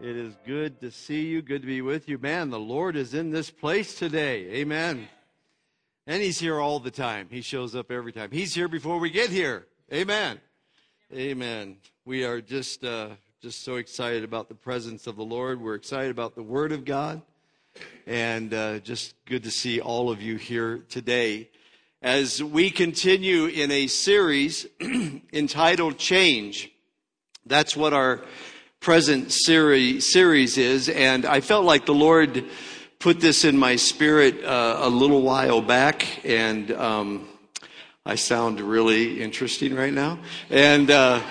It is good to see you, good to be with you. Man, the Lord is in this place today. Amen. And He's here all the time. He shows up every time. He's here before we get here. Amen. Amen. We are just, uh, just so excited about the presence of the Lord. We're excited about the Word of God. And uh, just good to see all of you here today. As we continue in a series entitled Change, that's what our present series, is, and I felt like the Lord put this in my spirit uh, a little while back, and um, I sound really interesting right now, and. Uh,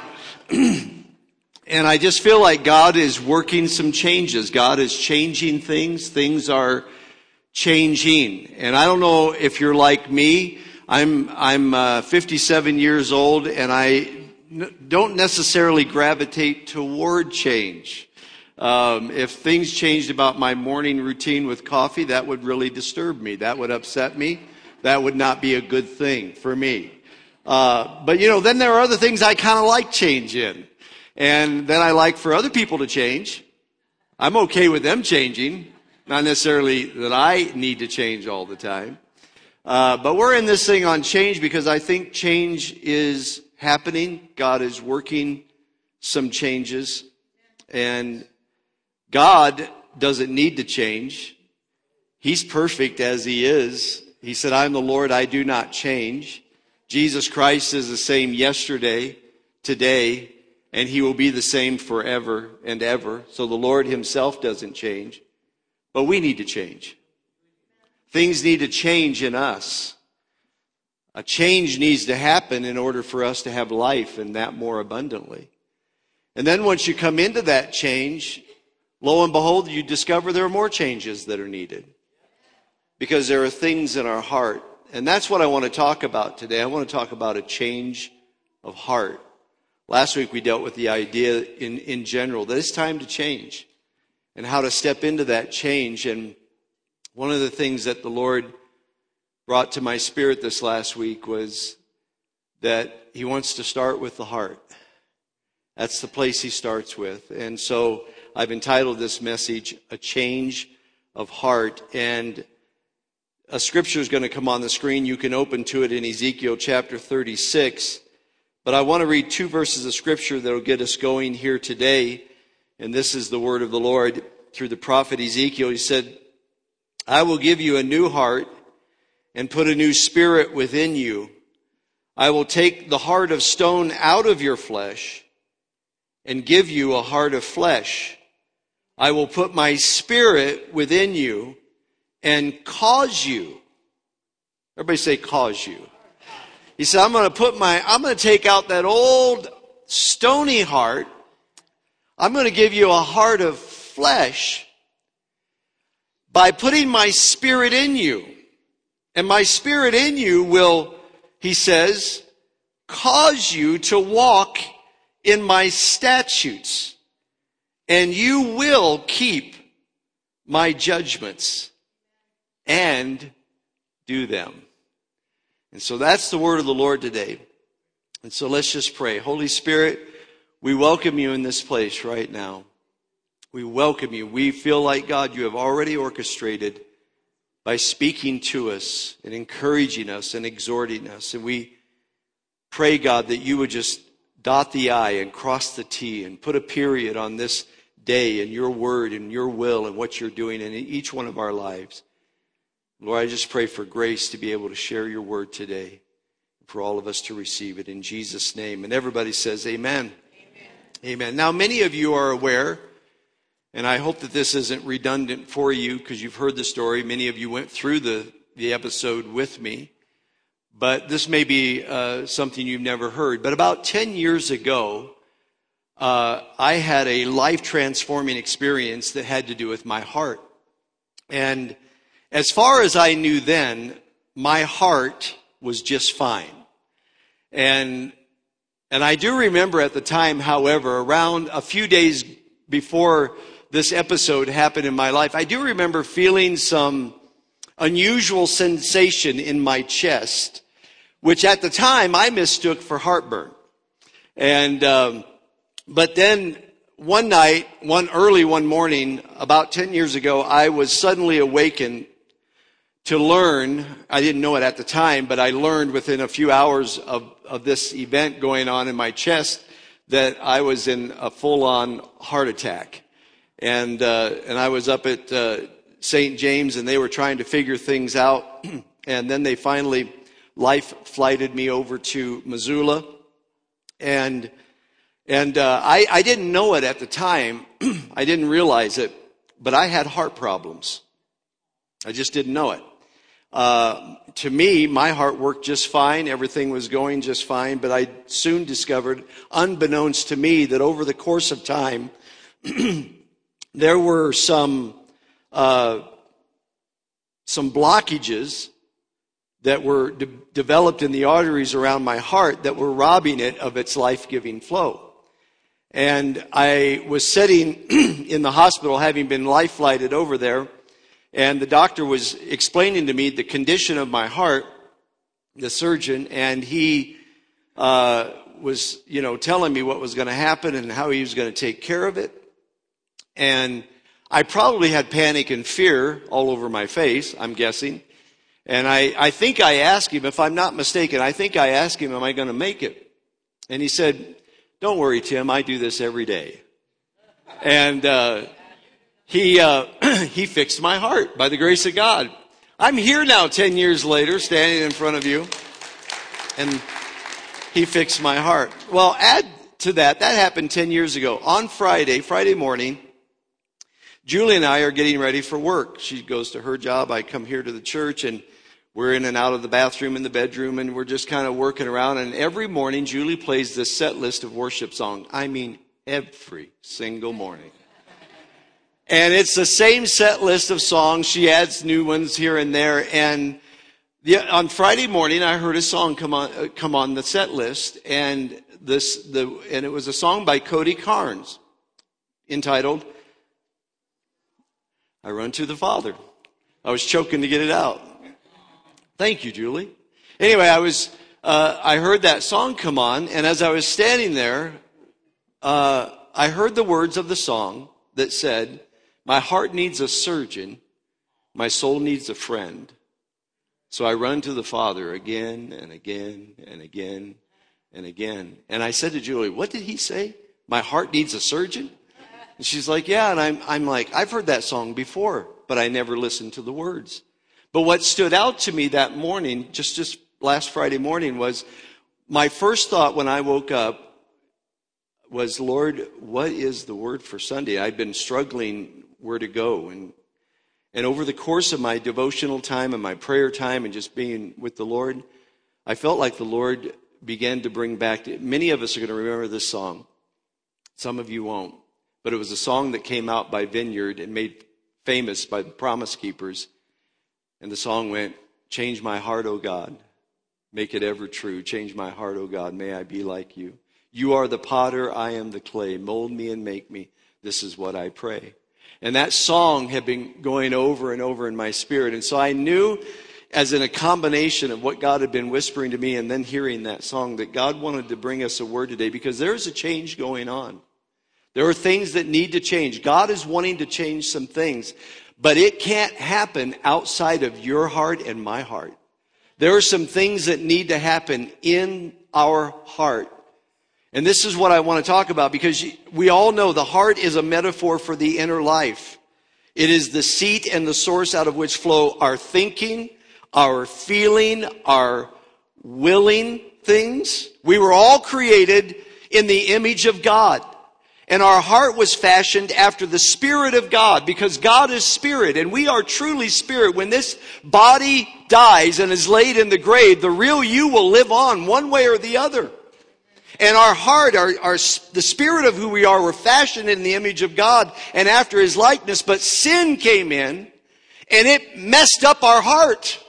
and I just feel like God is working some changes. God is changing things. Things are changing. And I don't know if you're like me. I'm, I'm uh, 57 years old and I don't necessarily gravitate toward change. Um, if things changed about my morning routine with coffee, that would really disturb me. That would upset me. That would not be a good thing for me. Uh, but you know, then there are other things I kind of like change in, and then I like for other people to change. I'm okay with them changing, not necessarily that I need to change all the time. Uh, but we're in this thing on change because I think change is happening. God is working some changes. And God doesn't need to change. He's perfect as He is. He said, I'm the Lord, I do not change. Jesus Christ is the same yesterday, today, and He will be the same forever and ever. So the Lord Himself doesn't change. But we need to change. Things need to change in us. A change needs to happen in order for us to have life and that more abundantly. And then once you come into that change, lo and behold, you discover there are more changes that are needed. Because there are things in our heart. And that's what I want to talk about today. I want to talk about a change of heart. Last week we dealt with the idea in, in general that it's time to change and how to step into that change. And one of the things that the Lord brought to my spirit this last week was that he wants to start with the heart. That's the place he starts with. And so I've entitled this message, A Change of Heart. And a scripture is going to come on the screen. You can open to it in Ezekiel chapter 36. But I want to read two verses of scripture that will get us going here today. And this is the word of the Lord through the prophet Ezekiel. He said, I will give you a new heart and put a new spirit within you. I will take the heart of stone out of your flesh and give you a heart of flesh. I will put my spirit within you and cause you. Everybody say cause you. He said, I'm going to put my, I'm going to take out that old stony heart. I'm going to give you a heart of flesh by putting my spirit in you. And my spirit in you will, he says, cause you to walk in my statutes, and you will keep my judgments and do them. And so that's the word of the Lord today. And so let's just pray. Holy Spirit, we welcome you in this place right now. We welcome you. We feel like, God, you have already orchestrated by speaking to us and encouraging us and exhorting us. And we pray, God, that you would just dot the I and cross the T and put a period on this day and your word and your will and what you're doing in each one of our lives. Lord, I just pray for grace to be able to share your word today, for all of us to receive it in Jesus' name. And everybody says, Amen. Amen. Amen. Now, many of you are aware and I hope that this isn't redundant for you because you've heard the story. Many of you went through the, the episode with me. But this may be uh, something you've never heard. But about 10 years ago, uh, I had a life transforming experience that had to do with my heart. And as far as I knew then, my heart was just fine. And, and I do remember at the time, however, around a few days before this episode happened in my life, I do remember feeling some unusual sensation in my chest, which at the time I mistook for heartburn. And, um, but then one night, one early one morning, about 10 years ago, I was suddenly awakened to learn. I didn't know it at the time, but I learned within a few hours of, of this event going on in my chest that I was in a full on heart attack. And, uh, and I was up at uh, St. James and they were trying to figure things out. and then they finally life flighted me over to Missoula. And and uh, I, I didn't know it at the time. I didn't realize it, but I had heart problems. I just didn't know it. Uh, to me, my heart worked just fine. Everything was going just fine. But I soon discovered, unbeknownst to me, that over the course of time, there were some uh, some blockages that were de- developed in the arteries around my heart that were robbing it of its life-giving flow. And I was sitting in the hospital having been life flighted over there. And the doctor was explaining to me the condition of my heart, the surgeon, and he uh, was, you know, telling me what was going to happen and how he was going to take care of it. And I probably had panic and fear all over my face, I'm guessing. And I, I think I asked him, if I'm not mistaken, I think I asked him, am I going to make it? And he said, don't worry, Tim. I do this every day. And uh, he uh, he fixed my heart by the grace of God. I'm here now, ten years later, standing in front of you, and he fixed my heart. Well, add to that. That happened ten years ago. On Friday, Friday morning, Julie and I are getting ready for work. She goes to her job. I come here to the church, and we're in and out of the bathroom in the bedroom and we're just kind of working around. And every morning, Julie plays this set list of worship songs. I mean, every single morning. And it's the same set list of songs. She adds new ones here and there. And the, on Friday morning, I heard a song come on, uh, come on the set list. And this, the, and it was a song by Cody Carnes entitled, I Run to the Father. I was choking to get it out. Thank you, Julie. Anyway, I was, uh, I heard that song come on, and as I was standing there, uh, I heard the words of the song that said, My heart needs a surgeon, my soul needs a friend. So I run to the Father again and again and again and again. And I said to Julie, What did he say? My heart needs a surgeon? And she's like, Yeah. And I'm, I'm like, I've heard that song before, but I never listened to the words. But what stood out to me that morning, just, just last Friday morning, was my first thought when I woke up was, Lord, what is the word for Sunday? I've been struggling where to go. And, and over the course of my devotional time and my prayer time and just being with the Lord, I felt like the Lord began to bring back, many of us are going to remember this song. Some of you won't. But it was a song that came out by Vineyard and made famous by the Promise Keepers. And the song went, Change my heart, O God. Make it ever true. Change my heart, O God. May I be like you. You are the potter, I am the clay. Mold me and make me. This is what I pray. And that song had been going over and over in my spirit. And so I knew, as in a combination of what God had been whispering to me and then hearing that song, that God wanted to bring us a word today because there is a change going on. There are things that need to change. God is wanting to change some things. But it can't happen outside of your heart and my heart. There are some things that need to happen in our heart. And this is what I want to talk about because we all know the heart is a metaphor for the inner life. It is the seat and the source out of which flow our thinking, our feeling, our willing things. We were all created in the image of God. And our heart was fashioned after the Spirit of God because God is Spirit and we are truly Spirit. When this body dies and is laid in the grave, the real you will live on one way or the other. And our heart, our, our, the spirit of who we are, were fashioned in the image of God and after His likeness, but sin came in and it messed up our heart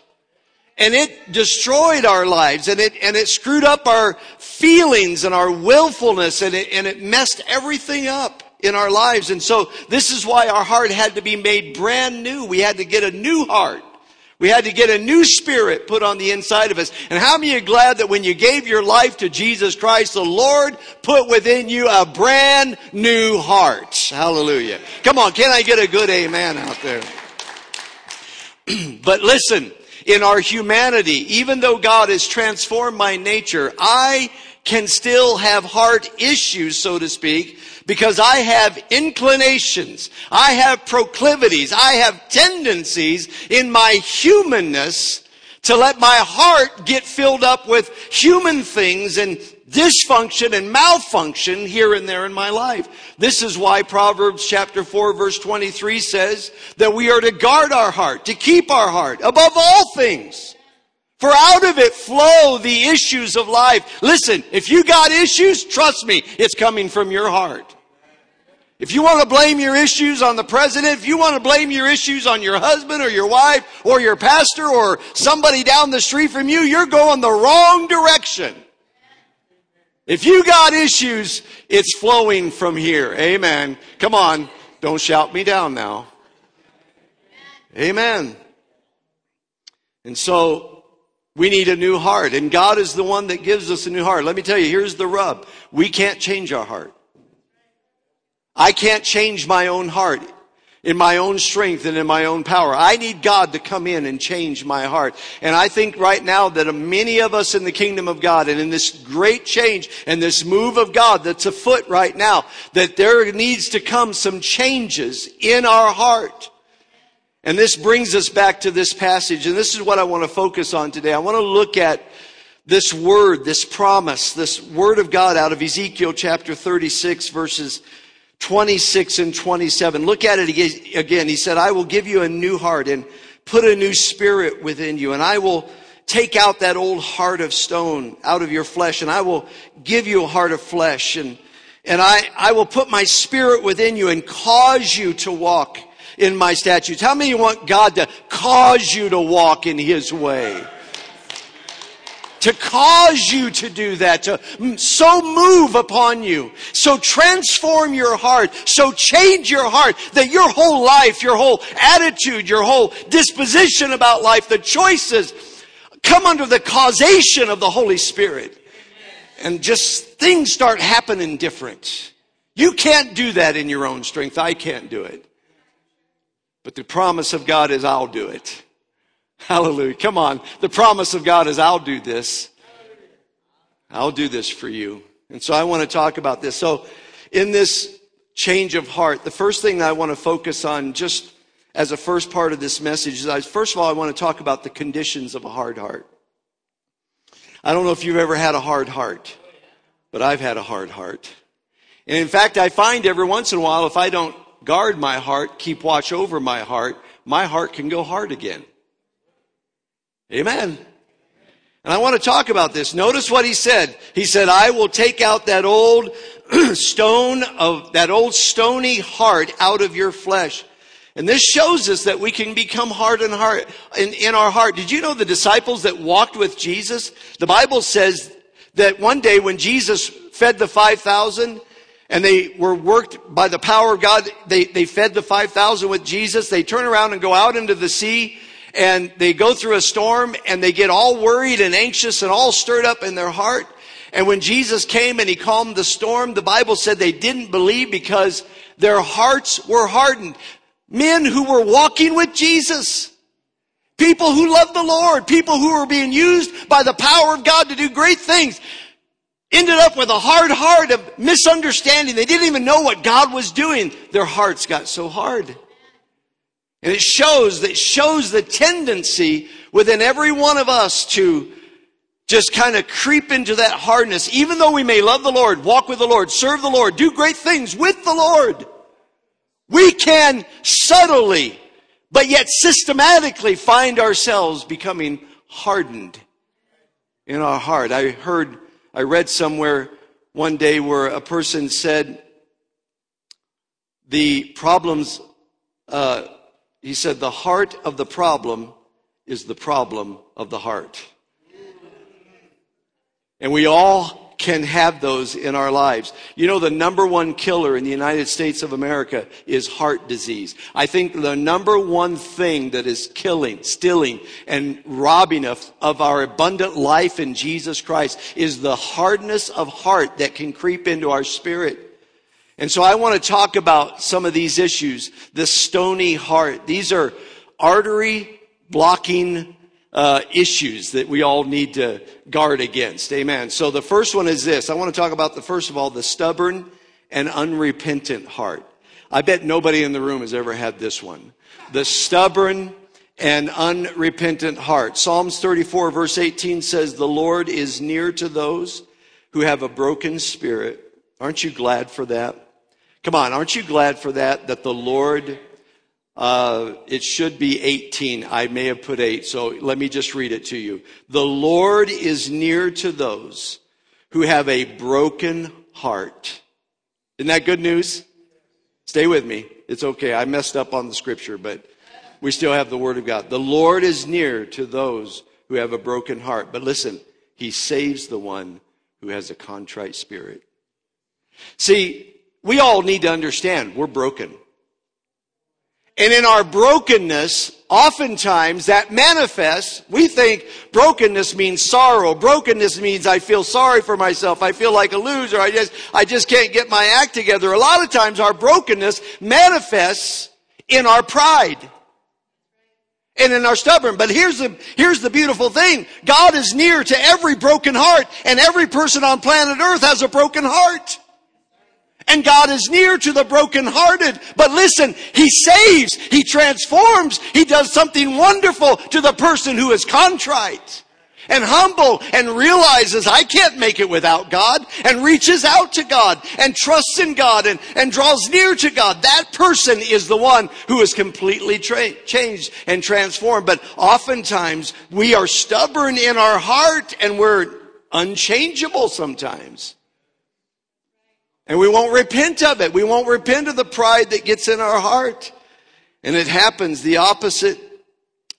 and it destroyed our lives and it, and it screwed up our feelings and our willfulness and it, and it messed everything up in our lives. And so this is why our heart had to be made brand new. We had to get a new heart We had to get a new spirit put on the inside of us. And how many are glad that when you gave your life to Jesus Christ, the Lord put within you a brand new heart? Hallelujah. Come on, can I get a good amen out there? but listen, in our humanity, even though God has transformed my nature, I can still have heart issues, so to speak, because I have inclinations, I have proclivities, I have tendencies in my humanness to let my heart get filled up with human things and dysfunction and malfunction here and there in my life. This is why Proverbs chapter 4 verse 23 says that we are to guard our heart, to keep our heart above all things. For out of it flow the issues of life. Listen, if you got issues, trust me, it's coming from your heart. If you want to blame your issues on the president, if you want to blame your issues on your husband or your wife or your pastor or somebody down the street from you, you're going the wrong direction. If you got issues, it's flowing from here. Amen. Come on. Don't shout me down now. Amen. And so we need a new heart and God is the one that gives us a new heart. Let me tell you, here's the rub. We can't change our heart. I can't change my own heart in my own strength and in my own power. I need God to come in and change my heart. And I think right now that many of us in the kingdom of God and in this great change and this move of God that's afoot right now, that there needs to come some changes in our heart. And this brings us back to this passage. And this is what I want to focus on today. I want to look at this word, this promise, this word of God out of Ezekiel chapter 36 verses 26 and 27. Look at it again. He said, I will give you a new heart and put a new spirit within you, and I will take out that old heart of stone out of your flesh, and I will give you a heart of flesh, and, and I, I will put my spirit within you and cause you to walk in my statutes. How many want God to cause you to walk in His way? To cause you to do that, to so move upon you, so transform your heart, so change your heart that your whole life, your whole attitude, your whole disposition about life, the choices come under the causation of the Holy Spirit. And just things start happening different. You can't do that in your own strength. I can't do it. But the promise of God is I'll do it. Hallelujah. Come on. The promise of God is I'll do this. I'll do this for you. And so I want to talk about this. So in this change of heart, the first thing that I want to focus on just as a first part of this message is I, first of all, I want to talk about the conditions of a hard heart. I don't know if you've ever had a hard heart, but I've had a hard heart. And in fact, I find every once in a while, if I don't guard my heart, keep watch over my heart, my heart can go hard again. Amen. And I want to talk about this. Notice what he said. He said, I will take out that old stone of, that old stony heart out of your flesh. And this shows us that we can become hard in heart, in, in our heart. Did you know the disciples that walked with Jesus? The Bible says that one day when Jesus fed the 5,000, and they were worked by the power of God. They, they fed the 5,000 with Jesus. They turn around and go out into the sea and they go through a storm and they get all worried and anxious and all stirred up in their heart. And when Jesus came and he calmed the storm, the Bible said they didn't believe because their hearts were hardened. Men who were walking with Jesus. People who loved the Lord. People who were being used by the power of God to do great things. Ended up with a hard heart of misunderstanding. They didn't even know what God was doing. Their hearts got so hard. And it shows that shows the tendency within every one of us to just kind of creep into that hardness, even though we may love the Lord, walk with the Lord, serve the Lord, do great things with the Lord. We can subtly, but yet systematically find ourselves becoming hardened in our heart. I heard, I read somewhere one day where a person said the problems, uh, he said, the heart of the problem is the problem of the heart. And we all can have those in our lives. You know, the number one killer in the United States of America is heart disease. I think the number one thing that is killing, stealing, and robbing us of our abundant life in Jesus Christ is the hardness of heart that can creep into our spirit. And so I want to talk about some of these issues. The stony heart. These are artery blocking uh, issues that we all need to guard against. Amen. So the first one is this. I want to talk about the first of all, the stubborn and unrepentant heart. I bet nobody in the room has ever had this one. The stubborn and unrepentant heart. Psalms 34 verse 18 says, the Lord is near to those who have a broken spirit. Aren't you glad for that? Come on, aren't you glad for that? That the Lord, uh, it should be 18. I may have put 8, so let me just read it to you. The Lord is near to those who have a broken heart. Isn't that good news? Stay with me. It's okay. I messed up on the scripture, but we still have the Word of God. The Lord is near to those who have a broken heart. But listen, He saves the one who has a contrite spirit. See, we all need to understand we're broken. And in our brokenness, oftentimes that manifests, we think brokenness means sorrow. Brokenness means I feel sorry for myself. I feel like a loser. I just, I just can't get my act together. A lot of times our brokenness manifests in our pride and in our stubborn. But here's the, here's the beautiful thing. God is near to every broken heart and every person on planet earth has a broken heart. And God is near to the brokenhearted. But listen, He saves, He transforms, He does something wonderful to the person who is contrite and humble and realizes I can't make it without God and reaches out to God and trusts in God and, and draws near to God. That person is the one who is completely tra- changed and transformed. But oftentimes we are stubborn in our heart and we're unchangeable sometimes. And we won't repent of it. We won't repent of the pride that gets in our heart. And it happens the opposite,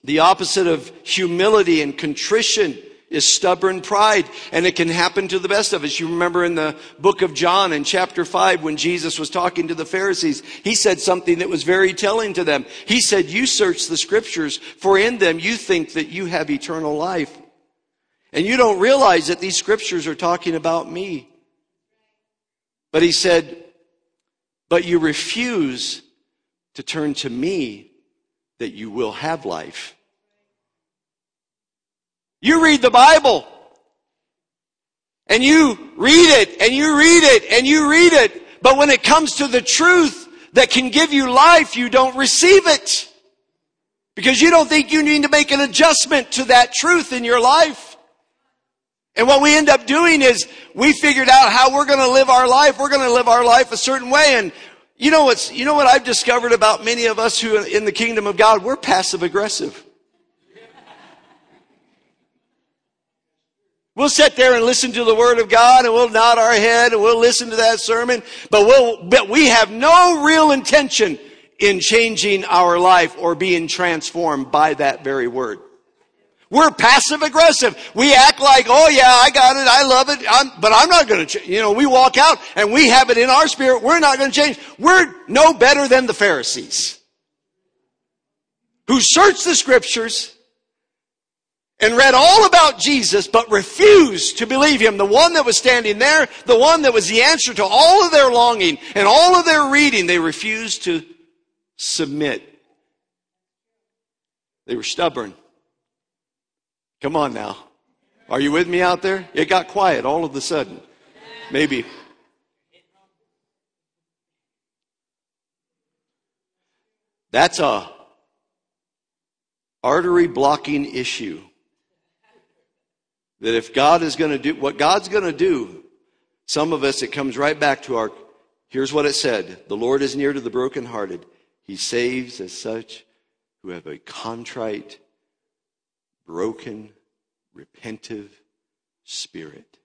the opposite of humility and contrition is stubborn pride. And it can happen to the best of us. You remember in the book of John in chapter 5 when Jesus was talking to the Pharisees, he said something that was very telling to them. He said, you search the scriptures for in them you think that you have eternal life. And you don't realize that these scriptures are talking about me. But he said, But you refuse to turn to me that you will have life. You read the Bible. And you read it, and you read it, and you read it. But when it comes to the truth that can give you life, you don't receive it. Because you don't think you need to make an adjustment to that truth in your life. And what we end up doing is we figured out how we're going to live our life. We're going to live our life a certain way. And you know what's, you know what I've discovered about many of us who in the kingdom of God, we're passive aggressive. We'll sit there and listen to the word of God and we'll nod our head and we'll listen to that sermon, but we'll, but we have no real intention in changing our life or being transformed by that very word. We're passive aggressive. We act like, oh yeah, I got it, I love it, I'm, but I'm not going to, you know, we walk out and we have it in our spirit. We're not going to change. We're no better than the Pharisees who searched the scriptures and read all about Jesus, but refused to believe him. The one that was standing there, the one that was the answer to all of their longing and all of their reading, they refused to submit. They were stubborn. Come on now. Are you with me out there? It got quiet all of a sudden. Maybe. That's a artery blocking issue. That if God is going to do what God's going to do, some of us, it comes right back to our, here's what it said. The Lord is near to the brokenhearted. He saves as such who have a contrite broken, repentive spirit.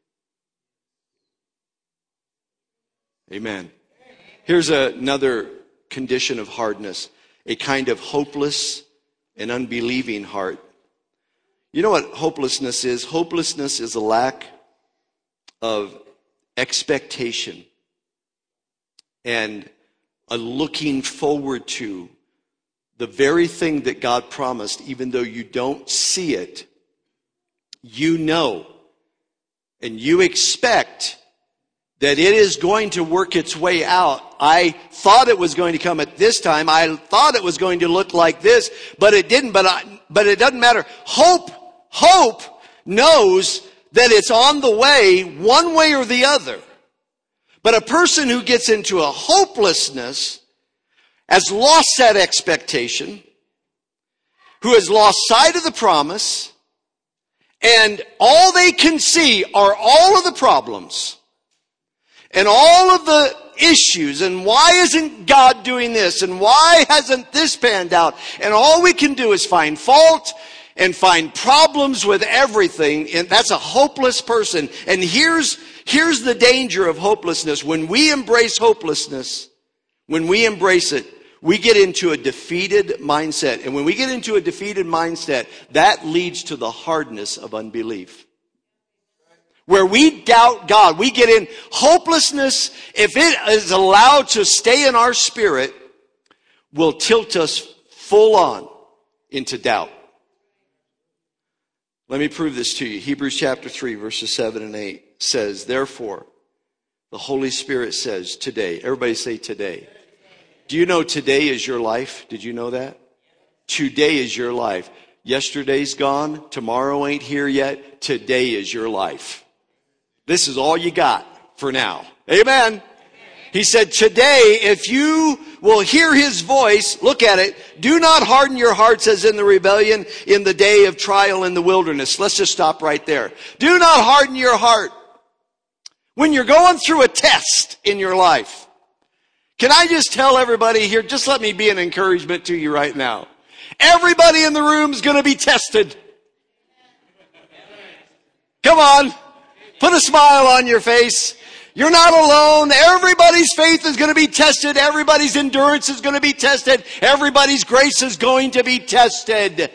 Amen. Here's another condition of hardness a kind of hopeless and unbelieving heart. You know what hopelessness is? Hopelessness is a lack of expectation and a looking forward to the very thing that God promised, even though you don't see it, you know and you expect that it is going to work its way out. I thought it was going to come at this time. I thought it was going to look like this, but it didn't. But I, but it doesn't matter. Hope, hope knows that it's on the way one way or the other. But a person who gets into a hopelessness has lost that expectation, who has lost sight of the promise, and all they can see are all of the problems and all of the issues and why isn't God doing this and why hasn't this panned out? And all we can do is find fault and find problems with everything. And that's a hopeless person. And here's, here's the danger of hopelessness. When we embrace hopelessness, when we embrace it, we get into a defeated mindset. And when we get into a defeated mindset, that leads to the hardness of unbelief. Where we doubt God, we get in hopelessness, if it is allowed to stay in our spirit, will tilt us full on into doubt. Let me prove this to you. Hebrews chapter 3, verses 7 and 8 says, Therefore, the Holy Spirit says today, everybody say today. Do you know today is your life? Did you know that? Today is your life. Yesterday's gone. Tomorrow ain't here yet. Today is your life. This is all you got for now. Amen. He said, today, if you will hear his voice, look at it, do not harden your hearts as in the rebellion in the day of trial in the wilderness. Let's just stop right there. Do not harden your heart when you're going through a test in your life. Can I just tell everybody here, just let me be an encouragement to you right now. Everybody in the room is going to be tested. Come on. Put a smile on your face. You're not alone. Everybody's faith is going to be tested. Everybody's endurance is going to be tested. Everybody's grace is going to be tested.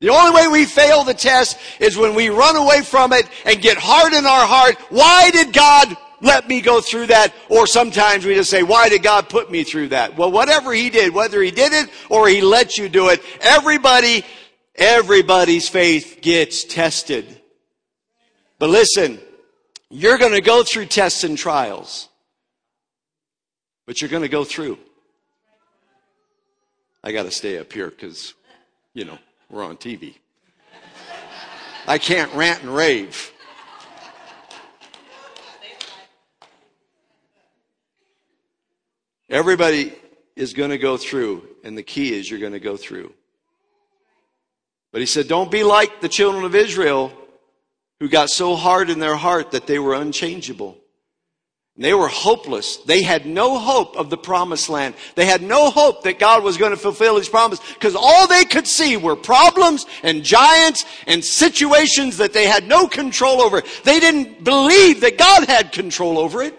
The only way we fail the test is when we run away from it and get hard in our heart. Why did God let me go through that? Or sometimes we just say, why did God put me through that? Well, whatever He did, whether He did it or He let you do it, everybody Everybody's faith gets tested. But listen, you're going to go through tests and trials. But you're going to go through. I got to stay up here because, you know, we're on TV. I can't rant and rave. Everybody is going to go through, and the key is you're going to go through. But he said, don't be like the children of Israel who got so hard in their heart that they were unchangeable. They were hopeless. They had no hope of the promised land. They had no hope that God was going to fulfill his promise because all they could see were problems and giants and situations that they had no control over. They didn't believe that God had control over it.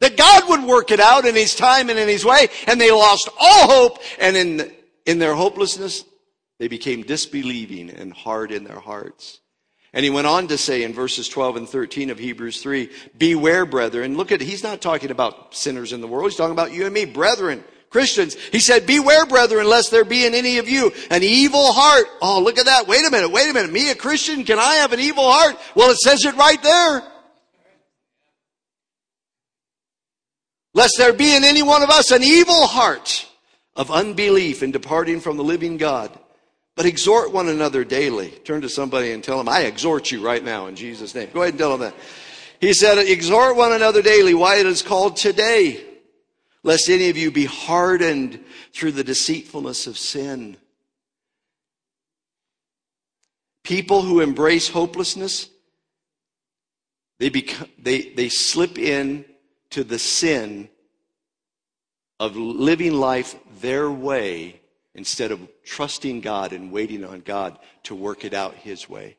That God would work it out in his time and in his way. And they lost all hope. And in, in their hopelessness, they became disbelieving and hard in their hearts. And he went on to say in verses 12 and 13 of Hebrews 3, beware, brethren. Look at, he's not talking about sinners in the world. He's talking about you and me, brethren, Christians. He said, beware, brethren, lest there be in any of you an evil heart. Oh, look at that. Wait a minute. Wait a minute. Me, a Christian, can I have an evil heart? Well, it says it right there. Lest there be in any one of us an evil heart of unbelief in departing from the living God but exhort one another daily. Turn to somebody and tell them, I exhort you right now in Jesus' name. Go ahead and tell them that. He said, exhort one another daily. Why it is called today. Lest any of you be hardened through the deceitfulness of sin. People who embrace hopelessness, they, become, they, they slip in to the sin of living life their way instead of trusting God and waiting on God to work it out His way.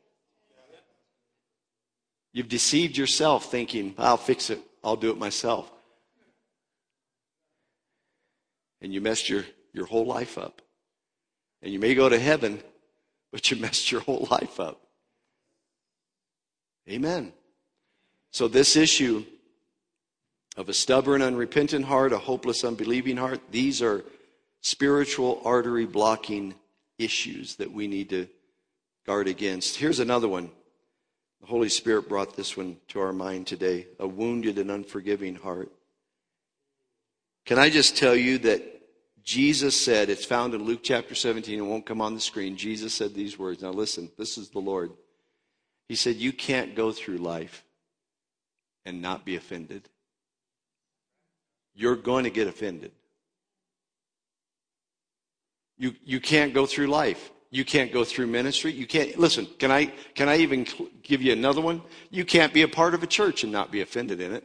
You've deceived yourself thinking, I'll fix it, I'll do it myself. And you messed your, your whole life up. And you may go to heaven, but you messed your whole life up. Amen. So, this issue of a stubborn, unrepentant heart, a hopeless, unbelieving heart, these are spiritual artery blocking issues that we need to guard against. Here's another one. The Holy Spirit brought this one to our mind today a wounded and unforgiving heart. Can I just tell you that Jesus said, it's found in Luke chapter 17, it won't come on the screen. Jesus said these words. Now listen, this is the Lord. He said, You can't go through life and not be offended. You're going to get offended. You, you can't go through life. You can't go through ministry. You can't, listen, can I, can I even give you another one? You can't be a part of a church and not be offended in it.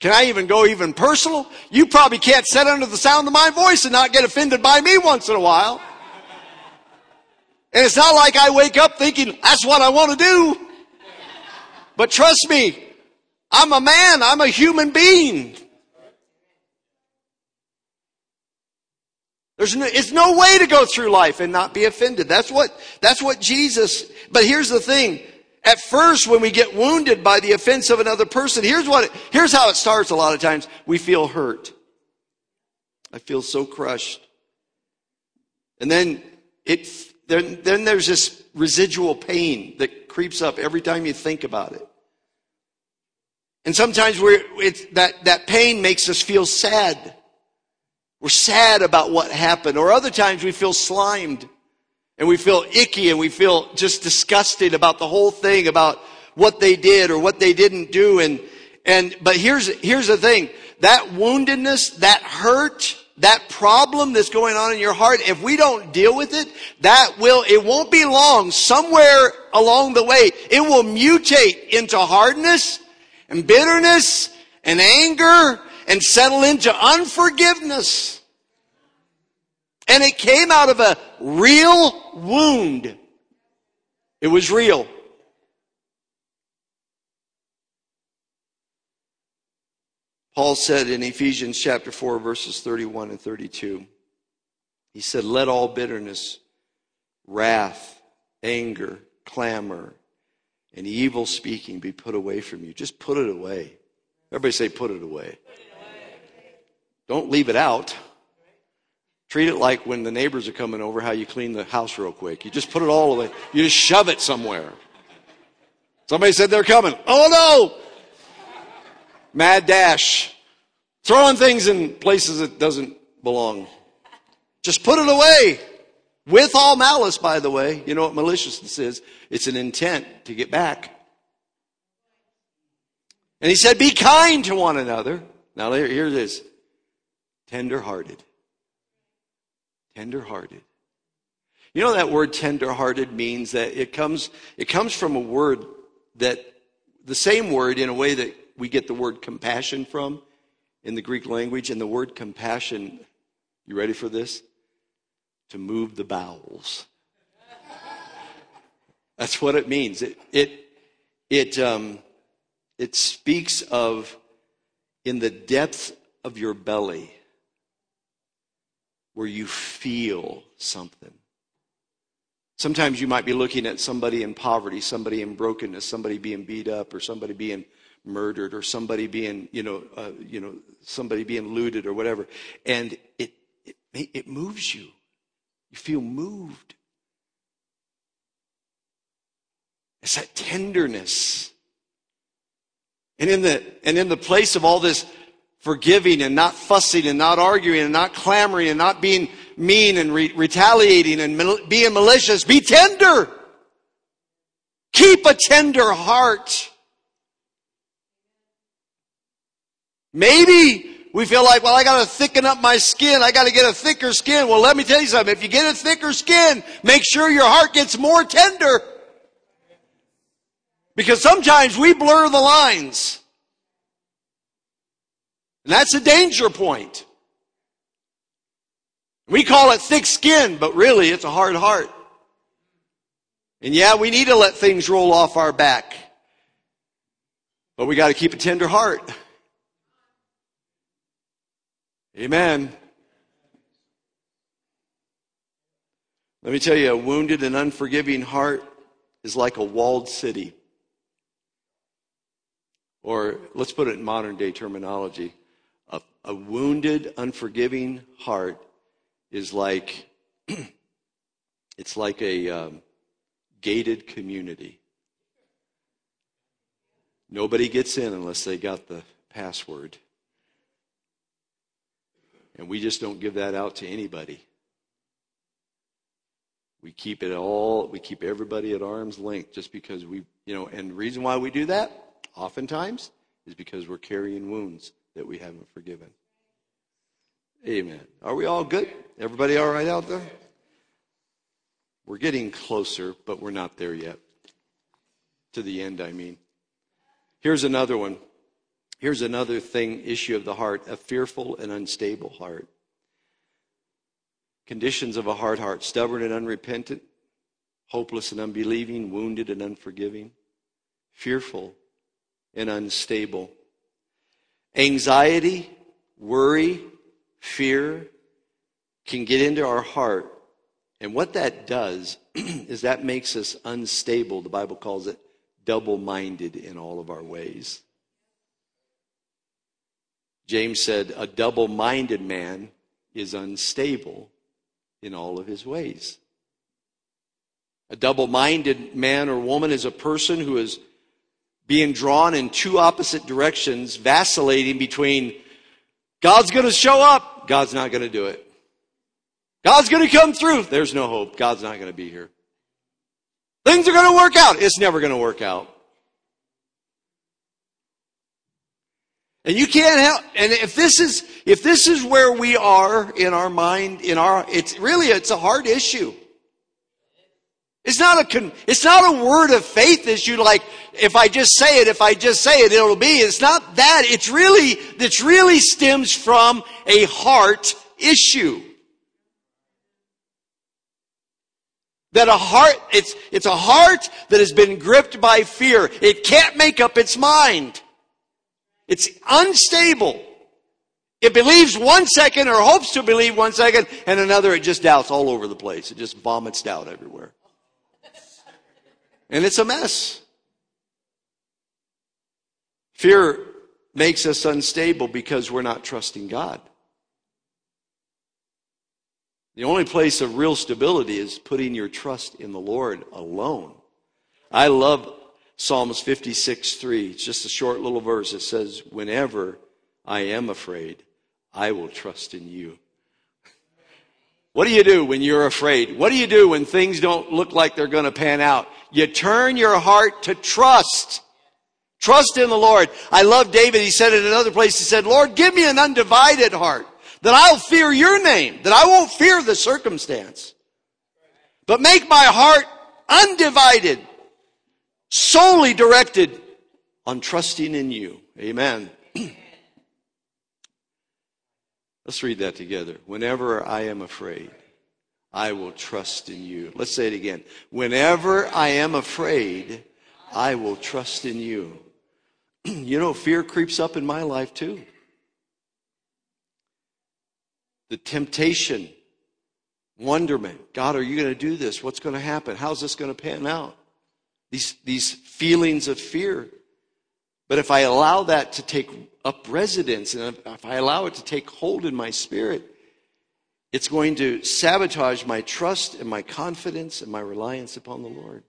Can I even go even personal? You probably can't sit under the sound of my voice and not get offended by me once in a while. And it's not like I wake up thinking, that's what I want to do. But trust me, I'm a man, I'm a human being. There's no, it's no way to go through life and not be offended. That's what, that's what Jesus, but here's the thing. At first, when we get wounded by the offense of another person, here's what, here's how it starts a lot of times. We feel hurt. I feel so crushed. And then it, then, then there's this residual pain that creeps up every time you think about it. And sometimes we're, that, that pain makes us feel sad. We're sad about what happened. Or other times we feel slimed and we feel icky and we feel just disgusted about the whole thing, about what they did or what they didn't do. And, and, but here's, here's the thing. That woundedness, that hurt, that problem that's going on in your heart, if we don't deal with it, that will, it won't be long. Somewhere along the way, it will mutate into hardness and bitterness and anger and settle into unforgiveness. And it came out of a real wound. It was real. Paul said in Ephesians chapter 4, verses 31 and 32, he said, Let all bitterness, wrath, anger, clamor, and evil speaking be put away from you. Just put it away. Everybody say, Put it away. Don't leave it out. Treat it like when the neighbors are coming over, how you clean the house real quick. You just put it all away. You just shove it somewhere. Somebody said they're coming. Oh no! Mad dash. Throwing things in places that doesn't belong. Just put it away. With all malice, by the way. You know what maliciousness is? It's an intent to get back. And he said, be kind to one another. Now here it is. Tender-hearted. Tender-hearted. You know that word tender-hearted means that it comes, it comes from a word that, the same word in a way that we get the word compassion from in the Greek language. And the word compassion, you ready for this? To move the bowels. That's what it means. It, it, it, um, it speaks of in the depth of your belly where you feel something. Sometimes you might be looking at somebody in poverty, somebody in brokenness, somebody being beat up, or somebody being murdered, or somebody being, you know, uh, you know, somebody being looted, or whatever, and it, it it moves you. You feel moved. It's that tenderness. And in the and in the place of all this forgiving and not fussing and not arguing and not clamoring and not being mean and re- retaliating and mal- being malicious. Be tender. Keep a tender heart. Maybe we feel like, well, I got to thicken up my skin. I got to get a thicker skin. Well, let me tell you something. If you get a thicker skin, make sure your heart gets more tender. Because sometimes we blur the lines. And that's a danger point. We call it thick skin, but really it's a hard heart. And yeah, we need to let things roll off our back. But we got to keep a tender heart. Amen. Let me tell you, a wounded and unforgiving heart is like a walled city. Or let's put it in modern day terminology a, wounded, unforgiving heart is like it's like a um, gated community. Nobody gets in unless they got the password. And we just don't give that out to anybody. We keep it all, we keep everybody at arm's length just because we, you know, and the reason why we do that, oftentimes, is because we're carrying wounds that we haven't forgiven. Amen. Are we all good? Everybody all right out there? We're getting closer, but we're not there yet. To the end, I mean. Here's another one. Here's another thing, issue of the heart a fearful and unstable heart. Conditions of a hard heart stubborn and unrepentant, hopeless and unbelieving, wounded and unforgiving, fearful and unstable. Anxiety, worry, fear can get into our heart. And what that does is that makes us unstable. The Bible calls it double minded in all of our ways. James said, A double minded man is unstable in all of his ways. A double minded man or woman is a person who is being drawn in two opposite directions, vacillating between God's going to show up, God's not going to do it. God's going to come through, there's no hope, God's not going to be here. Things are going to work out, it's never going to work out. And you can't help, and if this is, if this is where we are in our mind, in our, it's really, it's a hard issue. It's not a, it's not a word of faith issue like, if I just say it, if I just say it, it'll be. It's not that. It's really, it really stems from a heart issue. That a heart, it's, it's a heart that has been gripped by fear. It can't make up its mind. It's unstable. It believes one second or hopes to believe one second and another it just doubts all over the place. It just vomits doubt everywhere. And it's a mess. Fear makes us unstable because we're not trusting God. The only place of real stability is putting your trust in the Lord alone. I love Psalms 56 3. It's just a short little verse. It says, Whenever I am afraid, I will trust in you. What do you do when you're afraid? What do you do when things don't look like they're going to pan out? You turn your heart to trust. Trust in the Lord. I love David. He said it in another place, he said, Lord, give me an undivided heart that I'll fear your name, that I won't fear the circumstance, but make my heart undivided solely directed on trusting in you. Amen. Let's read that together. Whenever I am afraid, I will trust in you. Let's say it again. Whenever I am afraid, I will trust in you. you know, fear creeps up in my life too. The temptation, wonderment. God, are you going to do this? What's going to happen? How's this going to pan out? these, these feelings of fear. But if I allow that to take up residence and if I allow it to take hold in my spirit, it's going to sabotage my trust and my confidence and my reliance upon the Lord.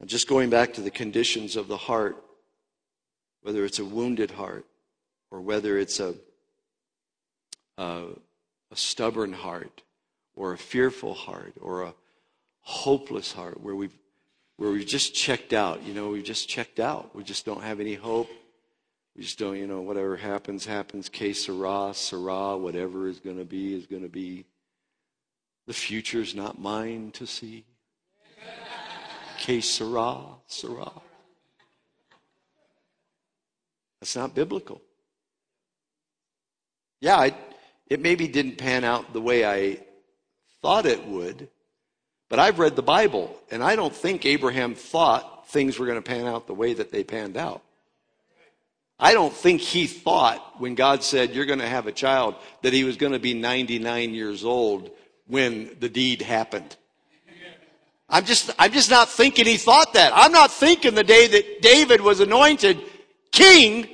I'm just going back to the conditions of the heart, whether it's a wounded heart or whether it's a, a, a stubborn heart or a fearful heart or a hopeless heart where we've where we've just checked out. You know, we've just checked out. We just don't have any hope. We just don't, you know, whatever happens, happens. Que sera, sera, whatever is going to be, is going to be. The future's not mine to see. Que sera, sera. That's not biblical. Yeah, it, it maybe didn't pan out the way I thought it would, but I've read the Bible, and I don't think Abraham thought things were going to pan out the way that they panned out. I don't think he thought when God said, You're going to have a child, that he was going to be 99 years old when the deed happened. I'm just, I'm just not thinking he thought that. I'm not thinking the day that David was anointed king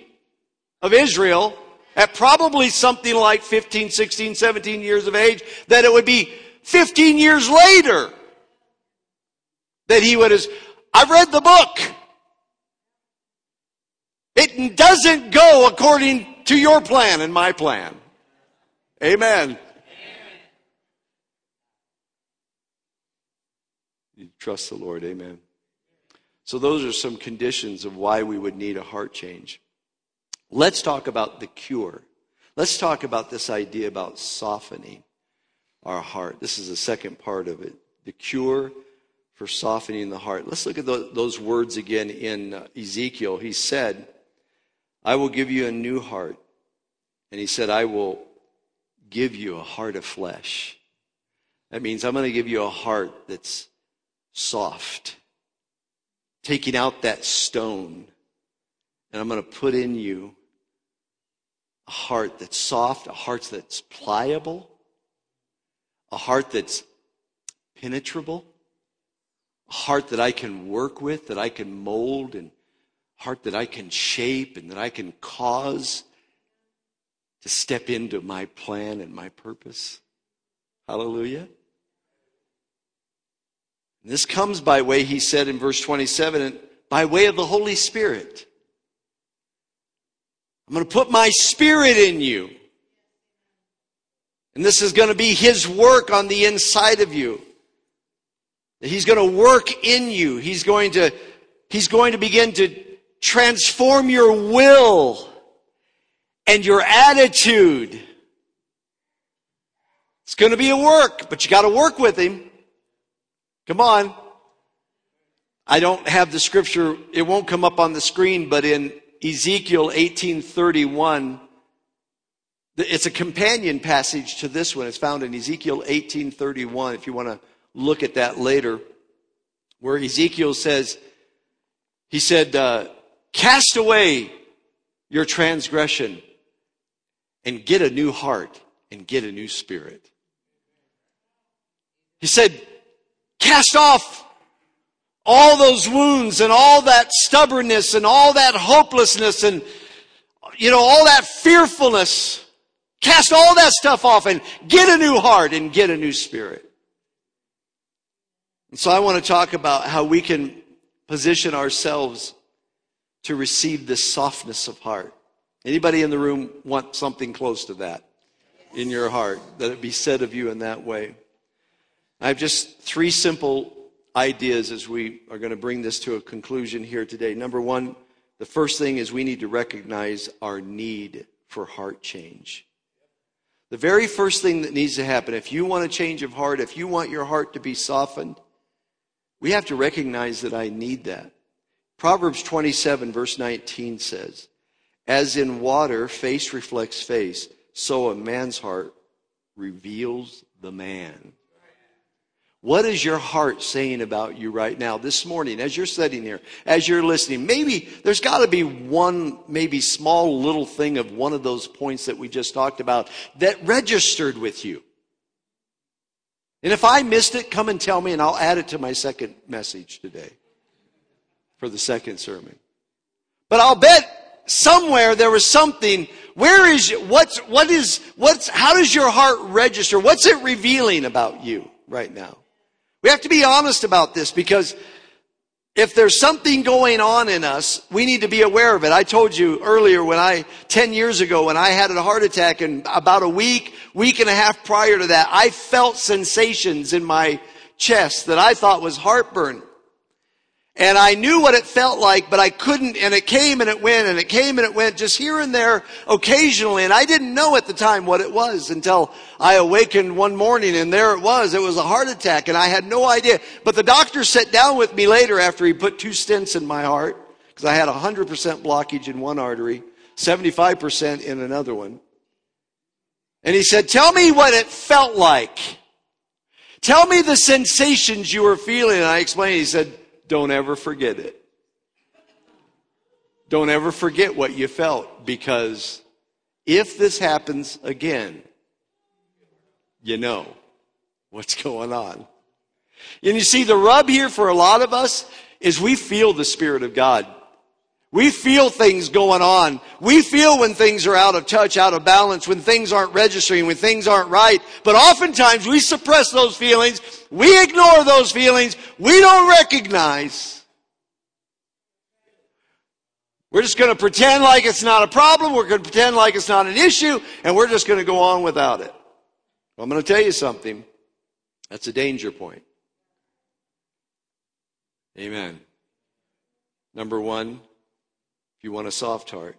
of Israel at probably something like 15, 16, 17 years of age, that it would be 15 years later that he would have, I've read the book. Doesn't go according to your plan and my plan. Amen. You trust the Lord. Amen. So those are some conditions of why we would need a heart change. Let's talk about the cure. Let's talk about this idea about softening our heart. This is the second part of it. The cure for softening the heart. Let's look at those words again in uh, Ezekiel. He said, I will give you a new heart. And he said, I will give you a heart of flesh. That means I'm going to give you a heart that's soft, taking out that stone, and I'm going to put in you a heart that's soft, a heart that's pliable, a heart that's penetrable, a heart that I can work with, that I can mold, and heart that I can shape and that I can cause to step into my plan and my purpose. Hallelujah. And this comes by way, he said in verse 27, by way of the Holy Spirit. I'm going to put my spirit in you. And this is going to be his work on the inside of you. He's going to work in you. He's going to, he's going to begin to transform your will and your attitude. It's going to be a work, but you got to work with him. Come on. I don't have the scripture, it won't come up on the screen, but in Ezekiel 1831, it's a companion passage to this one. It's found in Ezekiel 1831, if you want to look at that later, where Ezekiel says, he said, uh, cast away your transgression and get a new heart and get a new spirit. He said, Cast off all those wounds and all that stubbornness and all that hopelessness and, you know, all that fearfulness. Cast all that stuff off and get a new heart and get a new spirit. And so I want to talk about how we can position ourselves to receive this softness of heart. Anybody in the room want something close to that in your heart, that it be said of you in that way? I have just three simple ideas as we are going to bring this to a conclusion here today. Number one, the first thing is we need to recognize our need for heart change. The very first thing that needs to happen, if you want a change of heart, if you want your heart to be softened, we have to recognize that I need that. Proverbs 27, verse 19 says, As in water, face reflects face, so a man's heart reveals the man. What is your heart saying about you right now this morning as you're sitting here, as you're listening? Maybe there's got to be one, maybe small little thing of one of those points that we just talked about that registered with you. And if I missed it, come and tell me and I'll add it to my second message today for the second sermon. But I'll bet somewhere there was something. Where is, what's, what is, what's, how does your heart register? What's it revealing about you right now? We have to be honest about this because if there's something going on in us, we need to be aware of it. I told you earlier when I, 10 years ago, when I had a heart attack and about a week, week and a half prior to that, I felt sensations in my chest that I thought was heartburn. And I knew what it felt like, but I couldn't, and it came and it went, and it came and it went, just here and there occasionally, and I didn't know at the time what it was until I awakened one morning, and there it was. It was a heart attack, and I had no idea. But the doctor sat down with me later after he put two stents in my heart, because I had 100% blockage in one artery, 75% in another one. And he said, tell me what it felt like. Tell me the sensations you were feeling. And I explained, he said, don't ever forget it. Don't ever forget what you felt because if this happens again, you know. what's going on. And you see, the rub here for a lot of us is we feel the Spirit of God. We feel things going on. We feel when things are out of touch, out of balance, when things aren't registering, when things aren't right. But oftentimes we suppress those feelings. We ignore those feelings. We don't recognize. We're just going to pretend like it's not a problem. We're going to pretend like it's not an issue. And we're just going to go on without it. I'm going to tell you something. That's a danger point. Amen. Number one, you want a soft heart,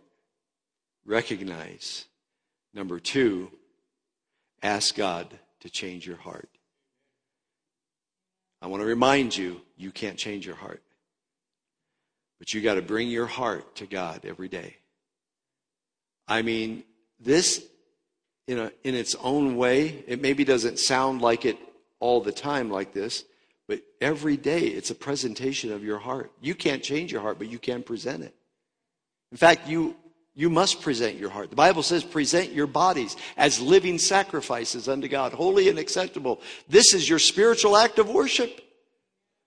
recognize. Number two, ask God to change your heart. I want to remind you, you can't change your heart. But you got to bring your heart to God every day. I mean, this, in, a, in its own way, it maybe doesn't sound like it all the time like this, but every day it's a presentation of your heart. You can't change your heart, but you can present it. In fact, you, you must present your heart. The Bible says, present your bodies as living sacrifices unto God, holy and acceptable. This is your spiritual act of worship.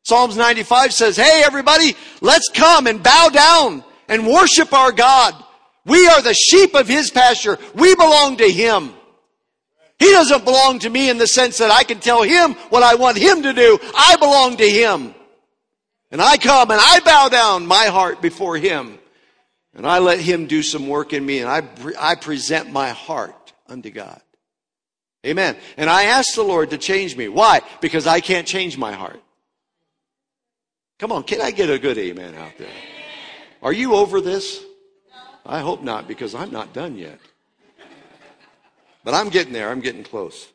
Psalms 95 says, Hey, everybody, let's come and bow down and worship our God. We are the sheep of his pasture. We belong to him. He doesn't belong to me in the sense that I can tell him what I want him to do. I belong to him. And I come and I bow down my heart before him. And I let him do some work in me and I, I present my heart unto God. Amen. And I ask the Lord to change me. Why? Because I can't change my heart. Come on, can I get a good amen out there? Are you over this? I hope not because I'm not done yet. But I'm getting there. I'm getting close.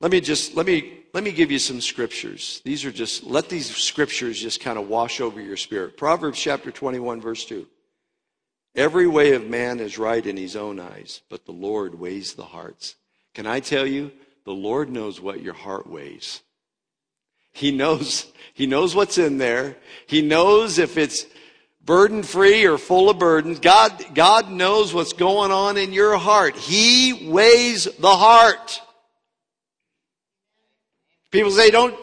Let me just, let me, let me give you some scriptures. These are just, let these scriptures just kind of wash over your spirit. Proverbs chapter 21 verse 2. Every way of man is right in his own eyes, but the Lord weighs the hearts. Can I tell you, the Lord knows what your heart weighs. He knows, he knows what's in there. He knows if it's burden free or full of burdens. God, God knows what's going on in your heart. He weighs the heart. People say, don't,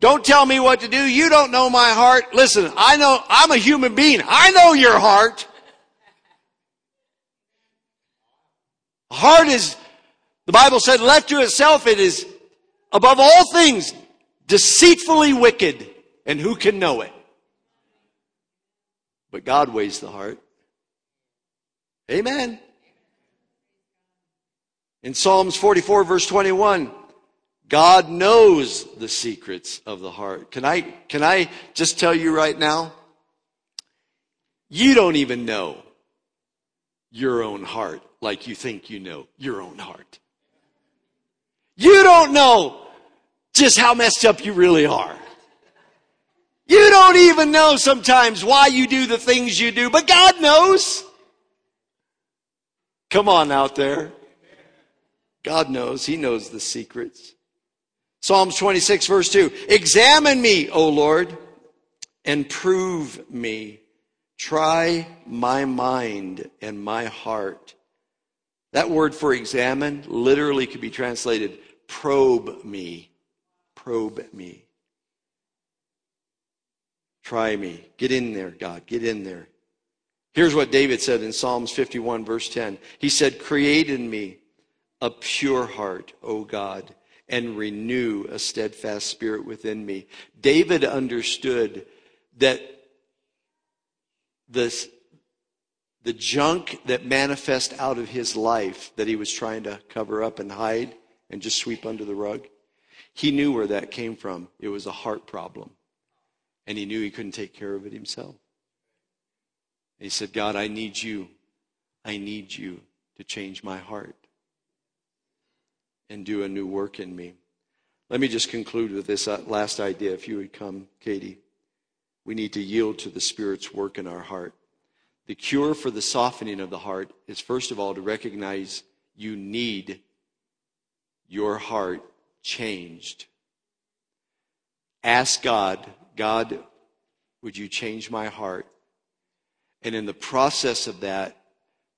don't tell me what to do. You don't know my heart. Listen, I know, I'm a human being. I know your heart. Heart is, the Bible said, left to itself, it is above all things deceitfully wicked. And who can know it? But God weighs the heart. Amen. In Psalms 44 verse 21, God knows the secrets of the heart. Can I, can I just tell you right now? You don't even know your own heart like you think you know your own heart. You don't know just how messed up you really are. You don't even know sometimes why you do the things you do, but God knows. Come on out there. God knows. He knows the secrets. Psalms 26 verse 2. Examine me, O Lord, and prove me. Try my mind and my heart. That word for examine literally could be translated probe me. Probe me. Try me. Get in there, God. Get in there. Here's what David said in Psalms 51, verse 10. He said, Create in me a pure heart, O God, and renew a steadfast spirit within me. David understood that this, the junk that manifest out of his life that he was trying to cover up and hide and just sweep under the rug, he knew where that came from. It was a heart problem. And he knew he couldn't take care of it himself. he said, God, I need you. I need you to change my heart and do a new work in me. Let me just conclude with this uh, last idea. If you would come, Katie, we need to yield to the Spirit's work in our heart. The cure for the softening of the heart is, first of all, to recognize you need your heart changed. Ask God, God, would you change my heart? And in the process of that,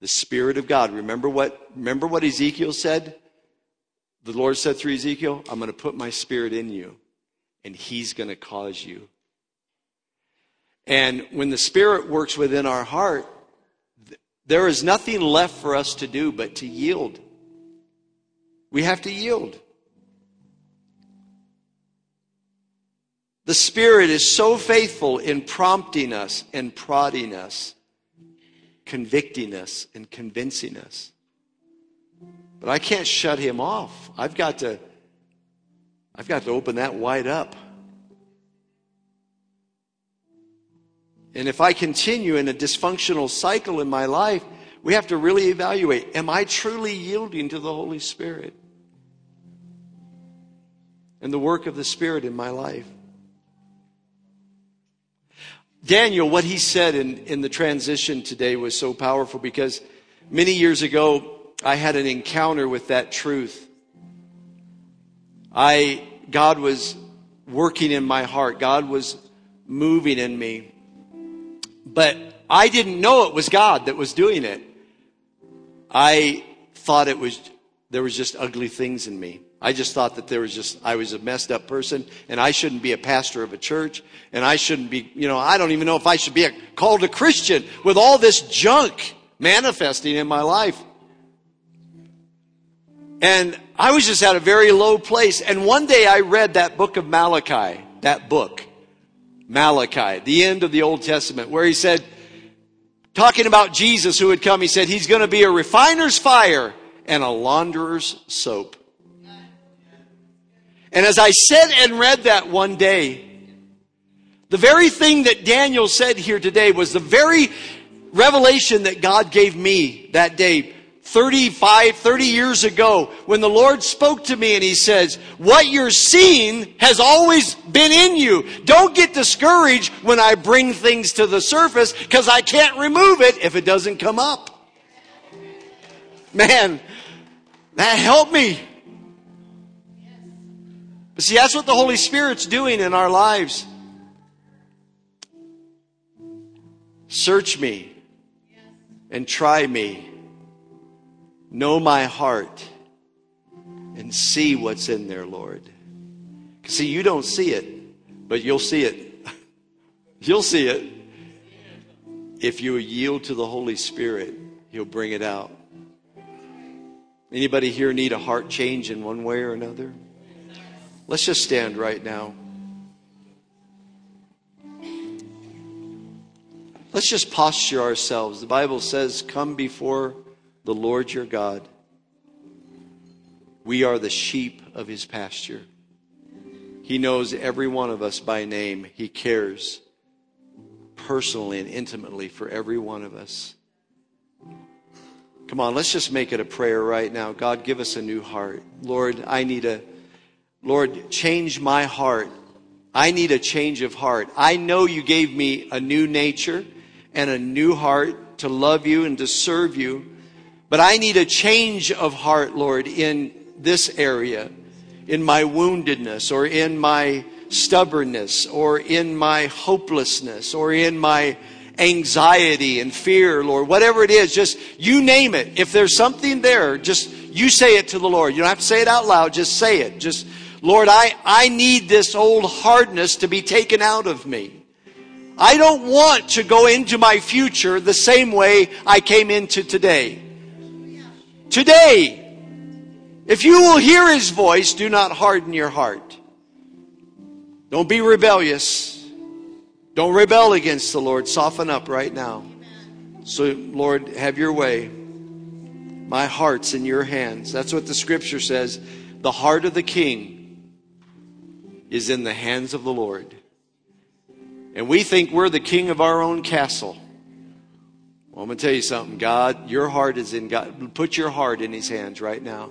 the Spirit of God, remember what, remember what Ezekiel said? The Lord said through Ezekiel, I'm going to put my spirit in you, and he's going to cause you. And when the spirit works within our heart, there is nothing left for us to do but to yield. We have to yield. The Spirit is so faithful in prompting us and prodding us, convicting us and convincing us. But I can't shut him off. I've got to I've got to open that wide up. And if I continue in a dysfunctional cycle in my life, we have to really evaluate am I truly yielding to the Holy Spirit and the work of the Spirit in my life? Daniel, what he said in, in the transition today was so powerful because many years ago, I had an encounter with that truth. I, God was working in my heart. God was moving in me. But I didn't know it was God that was doing it. I thought it was, there was just ugly things in me. I just thought that there was just, I was a messed up person and I shouldn't be a pastor of a church and I shouldn't be, you know, I don't even know if I should be a, called a Christian with all this junk manifesting in my life. And I was just at a very low place. And one day I read that book of Malachi, that book, Malachi, the end of the Old Testament, where he said, talking about Jesus who had come, he said, he's going to be a refiner's fire and a launderer's soap. And as I said and read that one day, the very thing that Daniel said here today was the very revelation that God gave me that day 35, 30 years ago when the Lord spoke to me and He says, what you're seeing has always been in you. Don't get discouraged when I bring things to the surface because I can't remove it if it doesn't come up. Man, that helped me. But see, that's what the Holy Spirit's doing in our lives. Search me and try me Know my heart and see what's in there, Lord. See, you don't see it, but you'll see it. you'll see it. If you yield to the Holy Spirit, He'll bring it out. Anybody here need a heart change in one way or another? Let's just stand right now. Let's just posture ourselves. The Bible says, Come before the Lord your God. We are the sheep of his pasture. He knows every one of us by name. He cares personally and intimately for every one of us. Come on, let's just make it a prayer right now. God, give us a new heart. Lord, I need a, Lord, change my heart. I need a change of heart. I know you gave me a new nature and a new heart to love you and to serve you. But I need a change of heart, Lord, in this area, in my woundedness or in my stubbornness or in my hopelessness or in my anxiety and fear, Lord, whatever it is, just you name it. If there's something there, just you say it to the Lord. You don't have to say it out loud, just say it. Just, Lord, I, I need this old hardness to be taken out of me. I don't want to go into my future the same way I came into today. Today, if you will hear his voice, do not harden your heart. Don't be rebellious. Don't rebel against the Lord. Soften up right now. So, Lord, have your way. My heart's in your hands. That's what the scripture says. The heart of the king is in the hands of the Lord. And we think we're the king of our own castle. Well, I'm going to tell you something. God, your heart is in God. Put your heart in His hands right now.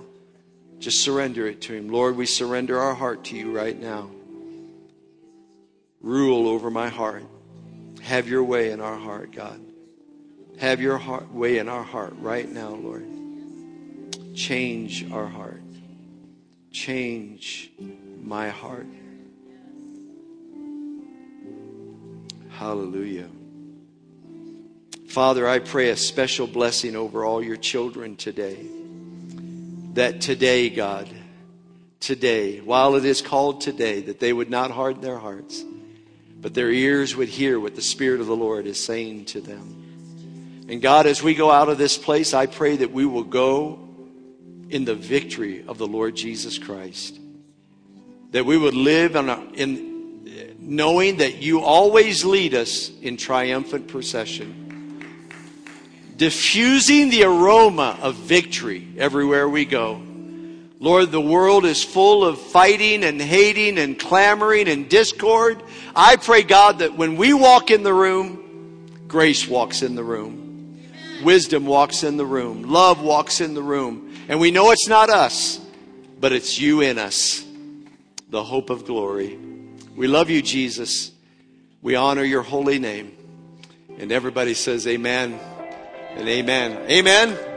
Just surrender it to Him. Lord, we surrender our heart to you right now. Rule over my heart. Have your way in our heart, God. Have your heart, way in our heart right now, Lord. Change our heart. Change my heart. Hallelujah. Father, I pray a special blessing over all your children today. That today, God, today, while it is called today, that they would not harden their hearts, but their ears would hear what the Spirit of the Lord is saying to them. And God, as we go out of this place, I pray that we will go in the victory of the Lord Jesus Christ. That we would live in, a, in knowing that you always lead us in triumphant procession, diffusing the aroma of victory everywhere we go. Lord, the world is full of fighting and hating and clamoring and discord. I pray, God, that when we walk in the room, grace walks in the room. Wisdom walks in the room. Love walks in the room. And we know it's not us, but it's you in us, the hope of glory. We love you, Jesus. We honor your holy name. And everybody says amen and amen. Amen.